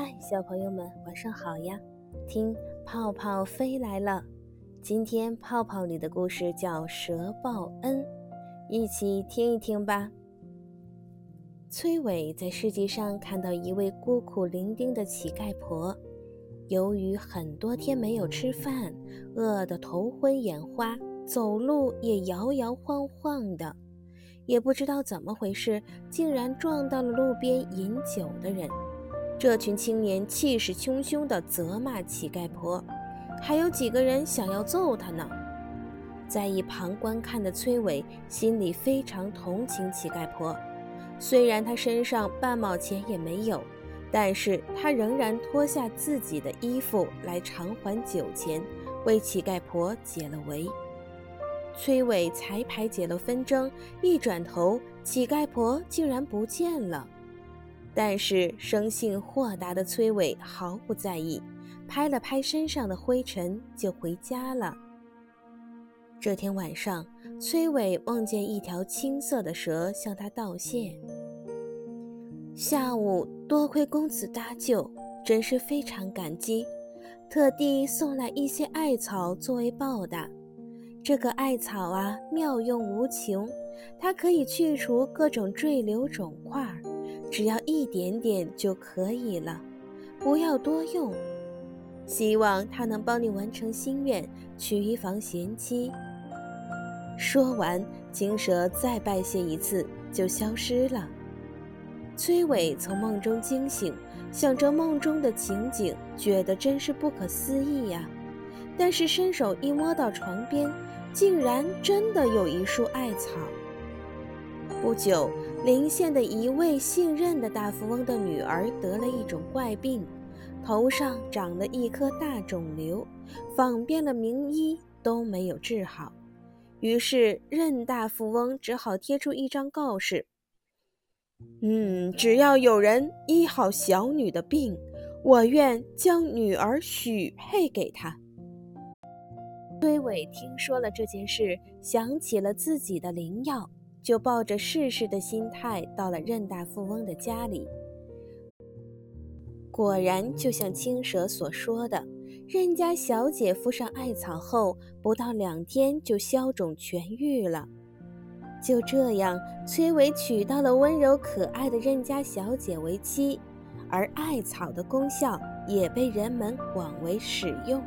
嗨，小朋友们，晚上好呀！听泡泡飞来了。今天泡泡里的故事叫《蛇报恩》，一起听一听吧。崔伟在市集上看到一位孤苦伶仃的乞丐婆，由于很多天没有吃饭，饿得头昏眼花，走路也摇摇晃晃的，也不知道怎么回事，竟然撞到了路边饮酒的人。这群青年气势汹汹地责骂乞丐婆，还有几个人想要揍他呢。在一旁观看的崔伟心里非常同情乞丐婆，虽然他身上半毛钱也没有，但是他仍然脱下自己的衣服来偿还酒钱，为乞丐婆解了围。崔伟才排解了纷争，一转头，乞丐婆竟然不见了。但是生性豁达的崔伟毫不在意，拍了拍身上的灰尘就回家了。这天晚上，崔伟梦见一条青色的蛇向他道谢。下午多亏公子搭救，真是非常感激，特地送来一些艾草作为报答。这个艾草啊，妙用无穷，它可以去除各种赘瘤肿块。只要一点点就可以了，不要多用。希望他能帮你完成心愿，娶一房贤妻。说完，青蛇再拜谢一次，就消失了。崔伟从梦中惊醒，想着梦中的情景，觉得真是不可思议呀。但是伸手一摸到床边，竟然真的有一束艾草。不久，临县的一位姓任的大富翁的女儿得了一种怪病，头上长了一颗大肿瘤，访遍了名医都没有治好。于是任大富翁只好贴出一张告示：“嗯，只要有人医好小女的病，我愿将女儿许配给他。”崔伟听说了这件事，想起了自己的灵药。就抱着试试的心态到了任大富翁的家里。果然，就像青蛇所说的，任家小姐敷上艾草后，不到两天就消肿痊愈了。就这样，崔伟娶到了温柔可爱的任家小姐为妻，而艾草的功效也被人们广为使用。